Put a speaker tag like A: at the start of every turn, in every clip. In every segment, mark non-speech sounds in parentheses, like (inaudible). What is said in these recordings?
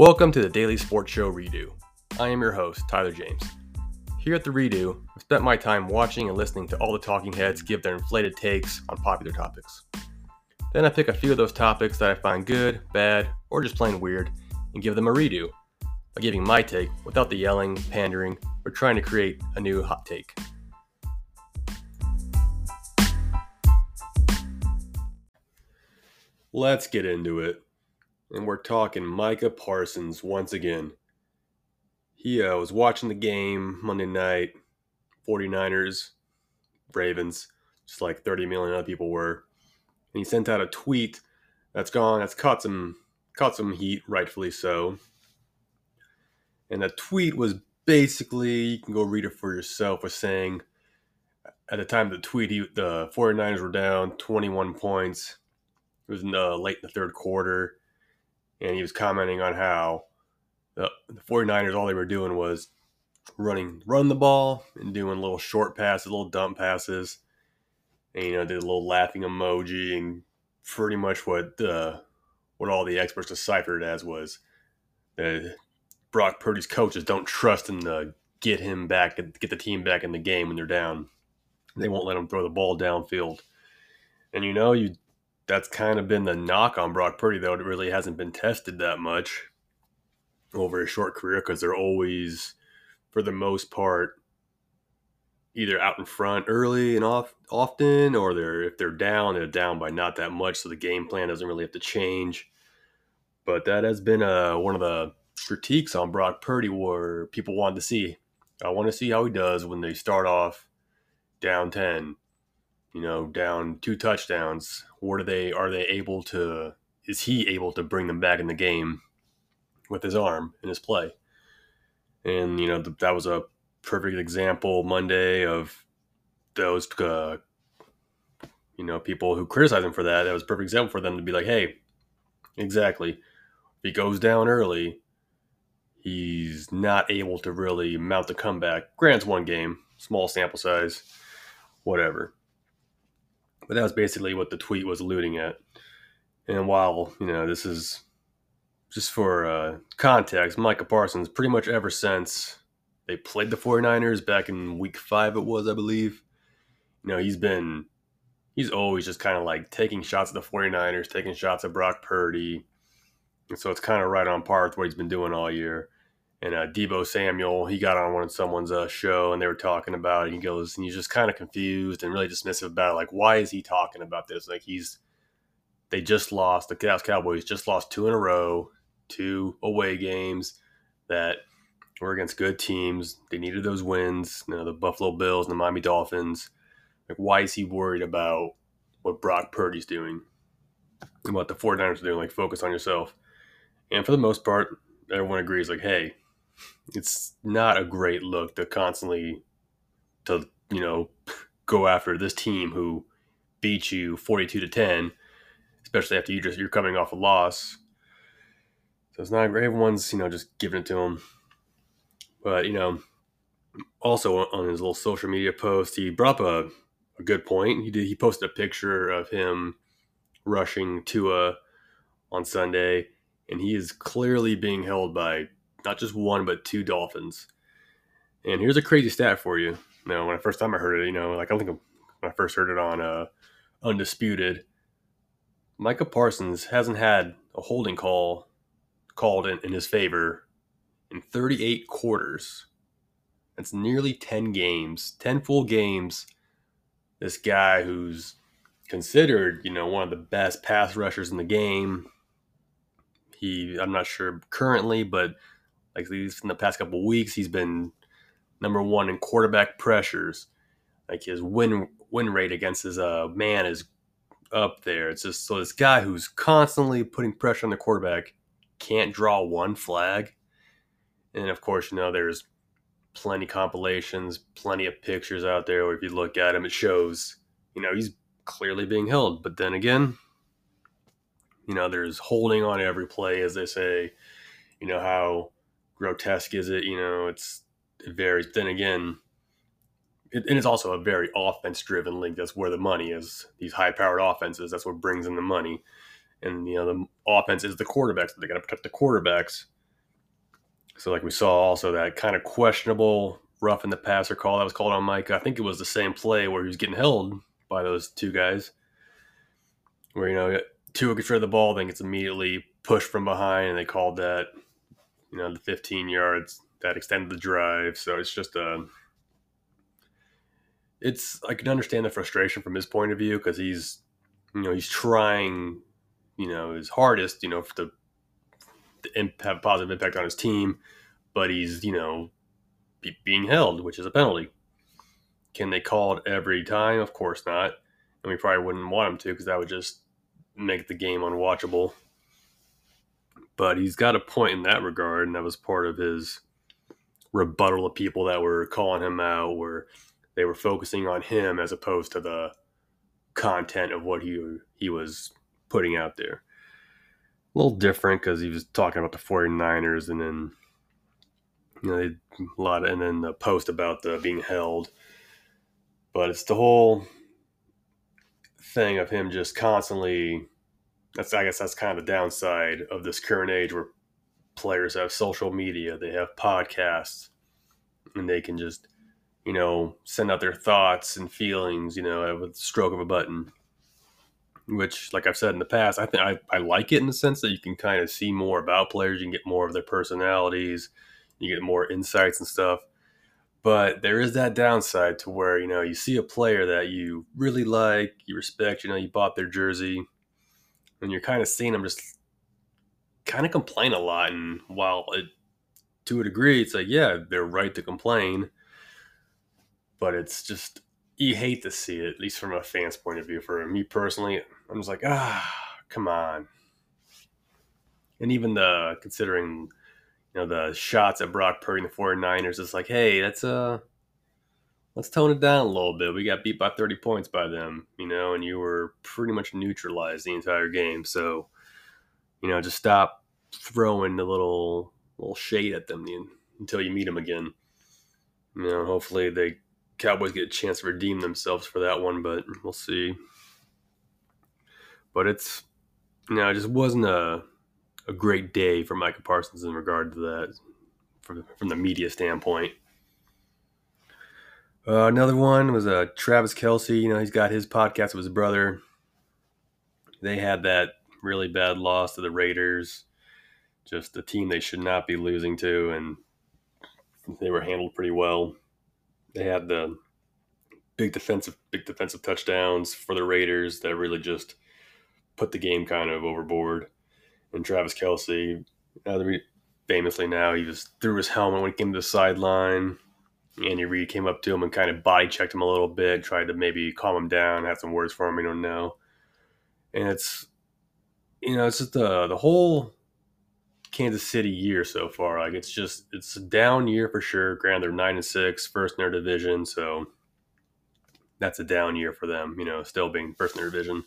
A: Welcome to the Daily Sports Show Redo. I am your host, Tyler James. Here at the Redo, I've spent my time watching and listening to all the talking heads give their inflated takes on popular topics. Then I pick a few of those topics that I find good, bad, or just plain weird and give them a redo by giving my take without the yelling, pandering, or trying to create a new hot take. Let's get into it. And we're talking Micah Parsons once again. He uh, was watching the game Monday night, 49ers, Ravens, just like 30 million other people were. And he sent out a tweet that's gone, that's caught some caught some heat, rightfully so. And the tweet was basically, you can go read it for yourself, was saying at the time of the tweet, he, the 49ers were down 21 points. It was in the, late in the third quarter. And he was commenting on how the, the 49ers, all they were doing was running, run the ball and doing little short passes, little dump passes. And, you know, did a little laughing emoji and pretty much what the what all the experts deciphered as was that Brock Purdy's coaches don't trust him to get him back, get the team back in the game when they're down. They won't let him throw the ball downfield. And you know, you that's kind of been the knock on Brock Purdy, though it really hasn't been tested that much over a short career because they're always, for the most part, either out in front early and off often, or they're if they're down, they're down by not that much, so the game plan doesn't really have to change. But that has been uh, one of the critiques on Brock Purdy where people want to see. I want to see how he does when they start off down ten, you know, down two touchdowns. What are they? Are they able to? Is he able to bring them back in the game with his arm and his play? And you know that was a perfect example Monday of those, uh, you know, people who criticize him for that. That was a perfect example for them to be like, hey, exactly. If he goes down early, he's not able to really mount the comeback. Grant's one game, small sample size, whatever. But that was basically what the tweet was alluding at. And while, you know, this is just for uh, context, Micah Parsons, pretty much ever since they played the 49ers back in week five, it was, I believe. You know, he's been, he's always just kind of like taking shots at the 49ers, taking shots at Brock Purdy. And so it's kind of right on par with what he's been doing all year. And uh, Deebo Samuel, he got on one of someone's uh, show and they were talking about it. He goes, and he's just kind of confused and really dismissive about it. Like, why is he talking about this? Like, he's, they just lost, the Dallas Cowboys just lost two in a row, two away games that were against good teams. They needed those wins. You know, the Buffalo Bills and the Miami Dolphins. Like, why is he worried about what Brock Purdy's doing and what the 49ers are doing? Like, focus on yourself. And for the most part, everyone agrees, like, hey, it's not a great look to constantly to, you know, go after this team who beat you 42 to 10, especially after you just you're coming off a loss. So it's not a great. Everyone's, you know, just giving it to him. But, you know, also on his little social media post, he brought up a, a good point. He did he posted a picture of him rushing Tua on Sunday, and he is clearly being held by not just one but two dolphins. And here's a crazy stat for you. You know, when I first time I heard it, you know, like I think when I first heard it on uh, Undisputed, Micah Parsons hasn't had a holding call called in, in his favor in 38 quarters. That's nearly 10 games, 10 full games. This guy who's considered, you know, one of the best pass rushers in the game. He, I'm not sure currently, but like least in the past couple weeks, he's been number one in quarterback pressures. Like his win win rate against his uh, man is up there. It's just so this guy who's constantly putting pressure on the quarterback can't draw one flag. And of course, you know, there's plenty compilations, plenty of pictures out there where if you look at him, it shows, you know, he's clearly being held. But then again, you know, there's holding on every play, as they say. You know, how grotesque is it? You know, it's it varies. Then again, it, and it's also a very offense driven league. That's where the money is. These high powered offenses, that's what brings in the money. And, you know, the offense is the quarterbacks. They got to protect the quarterbacks. So, like we saw also that kind of questionable rough in the passer call that was called on Mike. I think it was the same play where he was getting held by those two guys, where you know Tua gets rid of the ball, then gets immediately pushed from behind, and they called that you know the 15 yards that extended the drive. So it's just a um, it's I can understand the frustration from his point of view because he's you know he's trying you know his hardest you know to, to have a positive impact on his team, but he's you know being held, which is a penalty. Can they call it every time? Of course not. And we probably wouldn't want him to because that would just make the game unwatchable. But he's got a point in that regard, and that was part of his rebuttal of people that were calling him out, where they were focusing on him as opposed to the content of what he he was putting out there. A little different because he was talking about the 49ers and then you know, a lot of, and then the post about the being held. But it's the whole thing of him just constantly. That's I guess that's kind of the downside of this current age where players have social media, they have podcasts, and they can just, you know, send out their thoughts and feelings, you know, with the stroke of a button. Which, like I've said in the past, I think I, I like it in the sense that you can kind of see more about players, you can get more of their personalities, you get more insights and stuff. But there is that downside to where, you know, you see a player that you really like, you respect, you know, you bought their jersey, and you're kind of seeing them just kind of complain a lot. And while it, to a degree, it's like, yeah, they're right to complain, but it's just, you hate to see it, at least from a fan's point of view. For me personally, I'm just like, ah, come on. And even the, considering you know the shots at Brock Purdy and the 49ers. It's like, hey, that's uh let's tone it down a little bit. We got beat by 30 points by them, you know, and you were pretty much neutralized the entire game. So, you know, just stop throwing the little little shade at them until you meet them again. You know, hopefully the Cowboys get a chance to redeem themselves for that one, but we'll see. But it's you know, it just wasn't a a great day for Micah Parsons in regard to that from, from the media standpoint. Uh, another one was uh, Travis Kelce. You know, he's got his podcast with his brother. They had that really bad loss to the Raiders, just a team they should not be losing to, and they were handled pretty well. They had the big defensive, big defensive touchdowns for the Raiders that really just put the game kind of overboard and Travis Kelce, uh, famously now, he just threw his helmet when he came to the sideline. Andy Reid came up to him and kind of body checked him a little bit, tried to maybe calm him down, have some words for him. I don't know. And it's, you know, it's just the the whole Kansas City year so far. Like it's just it's a down year for sure. Granted, they're nine and six, first in their division, so that's a down year for them. You know, still being first in their division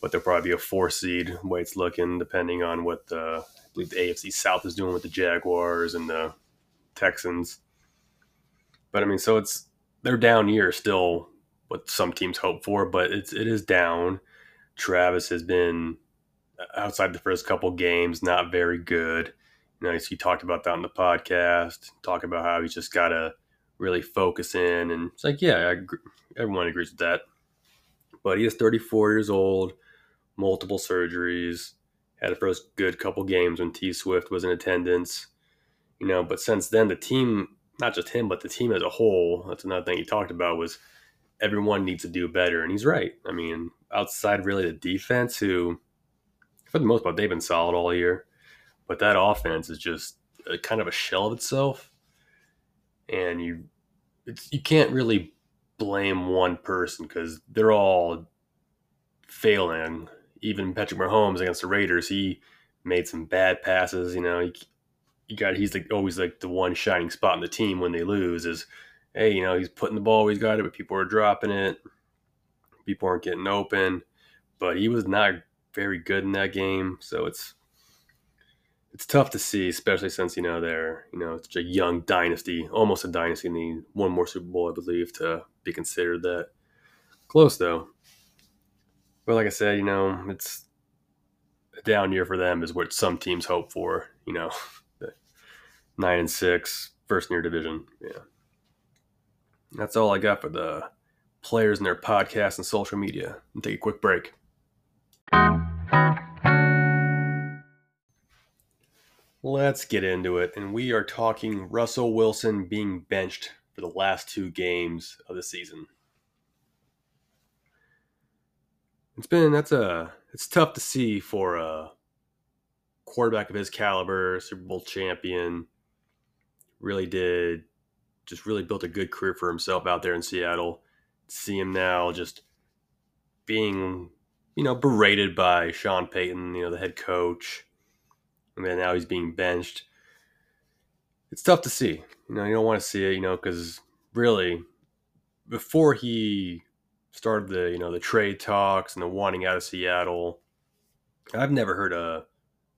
A: but they'll probably be a four seed way it's looking, depending on what the I believe the AFC South is doing with the Jaguars and the Texans. But I mean, so it's they're down year still what some teams hope for, but it's it is down. Travis has been uh, outside the first couple games not very good. You know, he talked about that on the podcast, talk about how he's just got to really focus in, and it's like, yeah, everyone agrees with that. But he is 34 years old multiple surgeries, had a first good couple games when T Swift was in attendance. You know, but since then the team, not just him, but the team as a whole, that's another thing he talked about was everyone needs to do better. And he's right. I mean, outside really the defense, who for the most part they've been solid all year, but that offense is just a, kind of a shell of itself. And you, it's, you can't really blame one person because they're all failing even Patrick Mahomes against the Raiders, he made some bad passes. You know, he, he got he's like always like the one shining spot in the team when they lose is, hey, you know, he's putting the ball, he's got it, but people are dropping it. People aren't getting open, but he was not very good in that game. So it's it's tough to see, especially since you know they're you know it's a young dynasty, almost a dynasty. Need one more Super Bowl, I believe, to be considered that. Close though. But like I said, you know, it's a down year for them is what some teams hope for. You know, (laughs) nine and six, first your division. Yeah, that's all I got for the players and their podcasts and social media. Take a quick break. Let's get into it. And we are talking Russell Wilson being benched for the last two games of the season. It's been that's a it's tough to see for a quarterback of his caliber, Super Bowl champion, really did just really built a good career for himself out there in Seattle. See him now just being, you know, berated by Sean Payton, you know, the head coach. And then now he's being benched. It's tough to see. You know, you don't want to see it, you know, because really, before he started the, you know, the trade talks and the wanting out of Seattle, I've never heard a,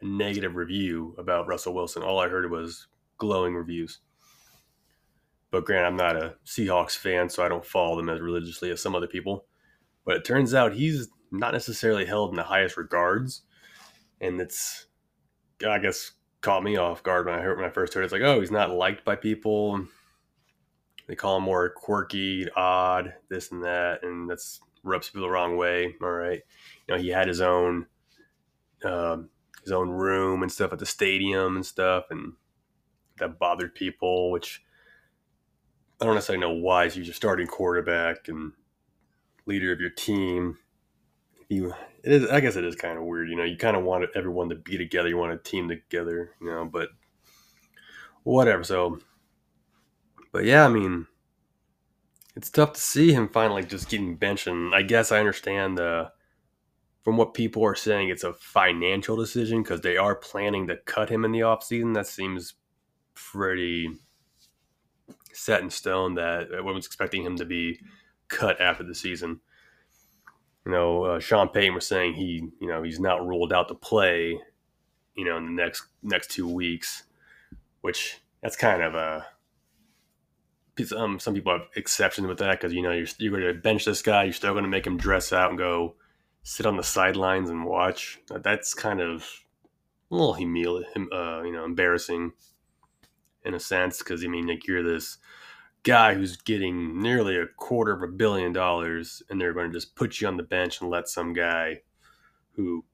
A: a negative review about Russell Wilson. All I heard was glowing reviews. But grant, I'm not a Seahawks fan, so I don't follow them as religiously as some other people. But it turns out he's not necessarily held in the highest regards, and it's, I guess, caught me off guard when I heard when I first heard. It. It's like, oh, he's not liked by people. They call him more quirky, odd, this and that, and that's rubs people the wrong way. All right, you know, he had his own, um, his own room and stuff at the stadium and stuff, and that bothered people, which I don't necessarily know why. He's your starting quarterback and leader of your team. You, it is. I guess it is kind of weird. You know, you kind of want everyone to be together. You want a team together. You know, but whatever. So, but yeah, I mean, it's tough to see him finally just getting benched. And I guess I understand the. From what people are saying, it's a financial decision because they are planning to cut him in the offseason. That seems pretty set in stone that everyone's expecting him to be cut after the season. You know, uh, Sean Payton was saying he, you know, he's not ruled out to play, you know, in the next next two weeks, which that's kind of a. Um, some people have exceptions with that because you know you're you're going to bench this guy, you're still going to make him dress out and go sit on the sidelines and watch. That's kind of a little humil- uh, you know, embarrassing in a sense because I mean, like you're this guy who's getting nearly a quarter of a billion dollars, and they're going to just put you on the bench and let some guy who,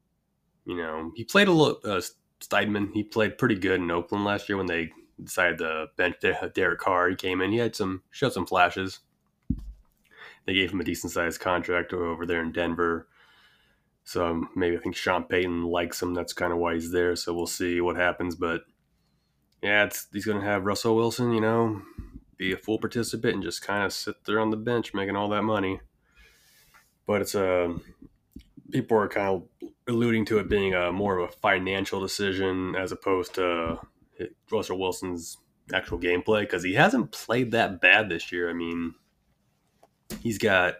A: you know, he played a little. Uh, Stidham, he played pretty good in Oakland last year when they decided to bench Derek Carr. He came in, he had some showed some flashes. They gave him a decent sized contract over there in Denver. So maybe I think Sean Payton likes him. That's kind of why he's there. So we'll see what happens. But yeah, it's, he's going to have Russell Wilson, you know, be a full participant and just kind of sit there on the bench making all that money. But it's a uh, people are kind of alluding to it being a more of a financial decision as opposed to Russell Wilson's actual gameplay because he hasn't played that bad this year. I mean, he's got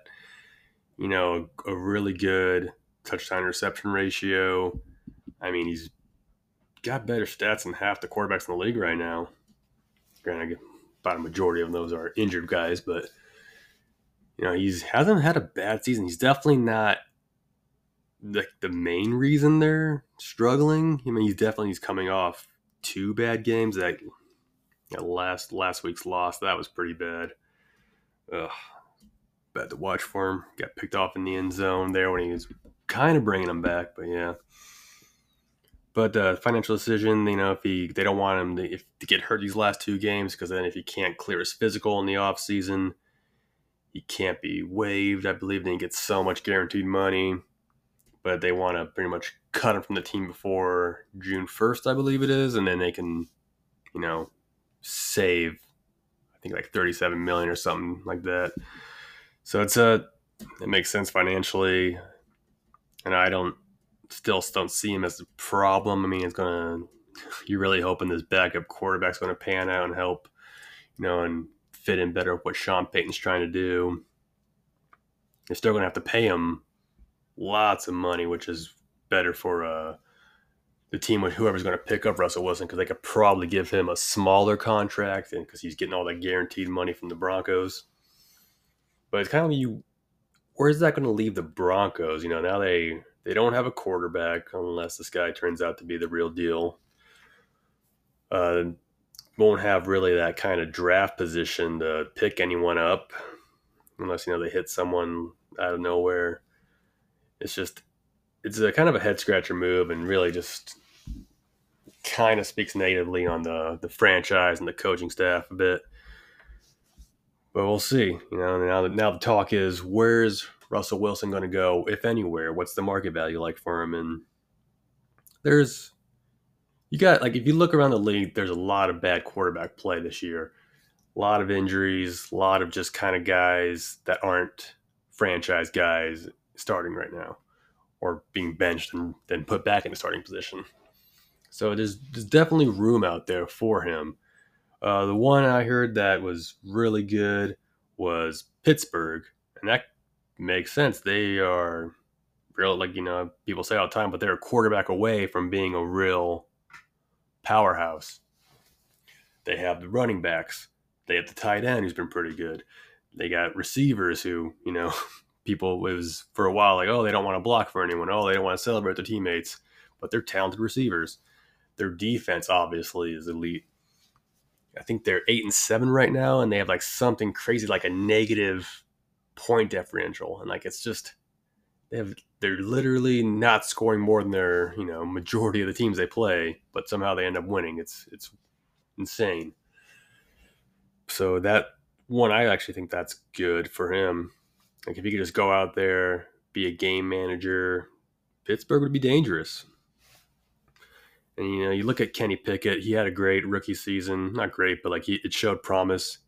A: you know a really good touchdown reception ratio. I mean, he's got better stats than half the quarterbacks in the league right now. Granted, about a majority of those are injured guys, but you know he's hasn't had a bad season. He's definitely not the the main reason they're struggling. I mean, he's definitely he's coming off two bad games. That, that last last week's loss that was pretty bad. Ugh, bad to watch for him. Got picked off in the end zone there when he was kind of bringing him back, but yeah. But uh, financial decision, you know, if he they don't want him to, if, to get hurt these last two games because then if he can't clear his physical in the off season, he can't be waived. I believe then he gets so much guaranteed money, but they want to pretty much cut him from the team before June first, I believe it is, and then they can, you know, save I think like thirty seven million or something like that. So it's a it makes sense financially, and I don't still don't see him as a problem. I mean, it's gonna. (sighs) You're really hoping this backup quarterback's going to pan out and help, you know, and fit in better with what Sean Payton's trying to do. You're still going to have to pay him lots of money, which is better for uh, the team with whoever's going to pick up Russell Wilson because they could probably give him a smaller contract because he's getting all that guaranteed money from the Broncos. But it's kind of you. Where's that going to leave the Broncos? You know, now they they don't have a quarterback unless this guy turns out to be the real deal. Uh, won't have really that kind of draft position to pick anyone up unless you know they hit someone out of nowhere. It's just it's a kind of a head scratcher move and really just kind of speaks negatively on the the franchise and the coaching staff a bit. But we'll see. You know, now now the talk is where's Russell Wilson going to go, if anywhere? What's the market value like for him? And there's you got like if you look around the league, there's a lot of bad quarterback play this year. A lot of injuries, a lot of just kind of guys that aren't franchise guys starting right now or being benched and then put back in the starting position. So there's, there's definitely room out there for him. Uh, the one I heard that was really good was Pittsburgh, and that makes sense. They are real, like you know, people say all the time, but they're a quarterback away from being a real powerhouse. They have the running backs. They have the tight end who's been pretty good. They got receivers who, you know, (laughs) people was for a while like, oh, they don't want to block for anyone. Oh, they don't want to celebrate their teammates, but they're talented receivers. Their defense obviously is elite. I think they're eight and seven right now, and they have like something crazy like a negative point differential, and like it's just they have they're literally not scoring more than their you know majority of the teams they play, but somehow they end up winning. It's it's insane. So that one, I actually think that's good for him. Like if he could just go out there, be a game manager, Pittsburgh would be dangerous. And you know, you look at Kenny Pickett. He had a great rookie season. Not great, but like he, it showed promise.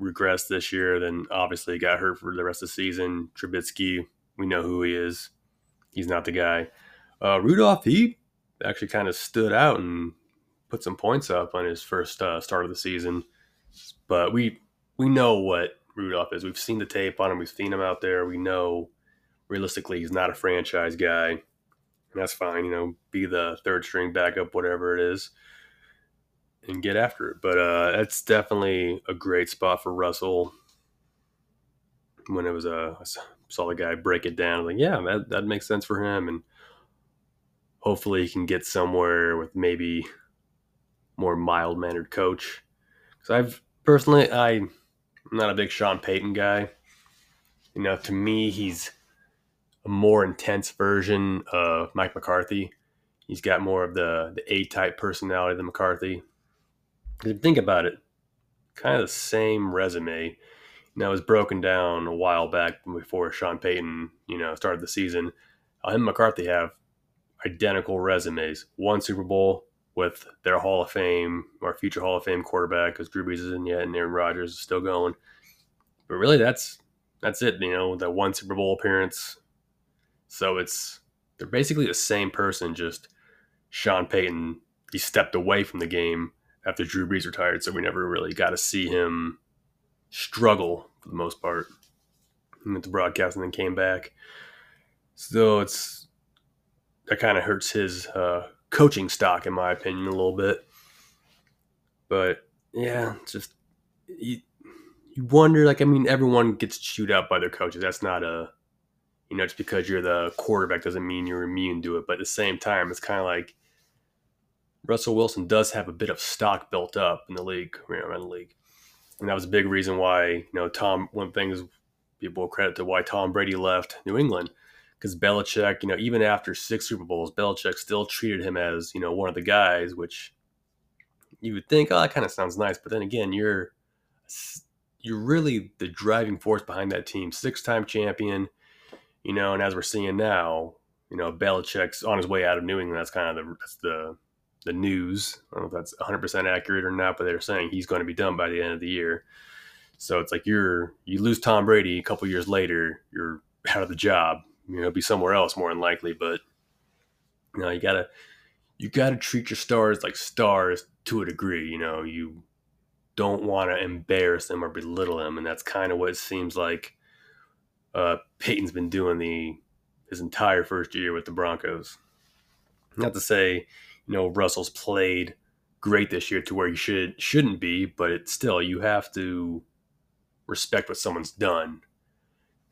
A: Regressed this year, then obviously got hurt for the rest of the season. Trubisky, we know who he is. He's not the guy. Uh, Rudolph, he actually kind of stood out and put some points up on his first uh, start of the season. But we we know what Rudolph is. We've seen the tape on him. We've seen him out there. We know realistically he's not a franchise guy and that's fine. You know, be the third string backup, whatever it is, and get after it. But uh, that's definitely a great spot for Russell. When it was a, saw the guy break it down, like yeah, that that makes sense for him, and hopefully he can get somewhere with maybe more mild mannered coach. Because I've personally, I, I'm not a big Sean Payton guy. You know, to me, he's a more intense version of Mike McCarthy. He's got more of the the A type personality than McCarthy. Think about it, kind of the same resume. Now it was broken down a while back before Sean Payton, you know, started the season. Him and McCarthy have identical resumes. One Super Bowl with their Hall of Fame or future Hall of Fame quarterback, because Drew Brees isn't yet, and Aaron Rodgers is still going. But really, that's that's it. You know, that one Super Bowl appearance, so it's they're basically the same person, just Sean Payton he stepped away from the game after Drew Brees retired, so we never really got to see him struggle for the most part. He went to broadcast and then came back. So it's that kind of hurts his uh, coaching stock, in my opinion, a little bit. But yeah, just you, you wonder. Like, I mean, everyone gets chewed out by their coaches. That's not a you know, just because you're the quarterback doesn't mean you're immune to it. But at the same time, it's kind of like Russell Wilson does have a bit of stock built up in the league, around the league. And that was a big reason why, you know, Tom, one thing is people credit to why Tom Brady left New England. Because Belichick, you know, even after six Super Bowls, Belichick still treated him as, you know, one of the guys, which you would think, oh, that kind of sounds nice. But then again, you're you're really the driving force behind that team. Six time champion you know, and as we're seeing now, you know, Belichick's on his way out of New England. That's kind of the that's the the news. I don't know if that's 100 percent accurate or not, but they're saying he's going to be done by the end of the year. So it's like you're you lose Tom Brady a couple years later, you're out of the job. You know, be somewhere else more than likely. But you know, you gotta you gotta treat your stars like stars to a degree. You know, you don't want to embarrass them or belittle them, and that's kind of what it seems like uh, Payton's been doing the his entire first year with the Broncos. Not to say, you know, Russell's played great this year to where you should shouldn't be, but it's still you have to respect what someone's done,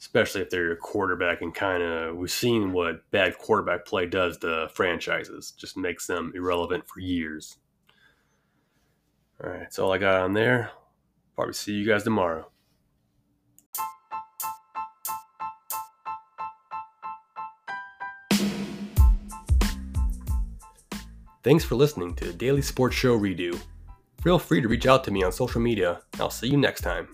A: especially if they're your quarterback and kind of we've seen what bad quarterback play does to franchises, just makes them irrelevant for years. All right, that's all I got on there. Probably see you guys tomorrow. Thanks for listening to the Daily Sports Show Redo. Feel free to reach out to me on social media. I'll see you next time.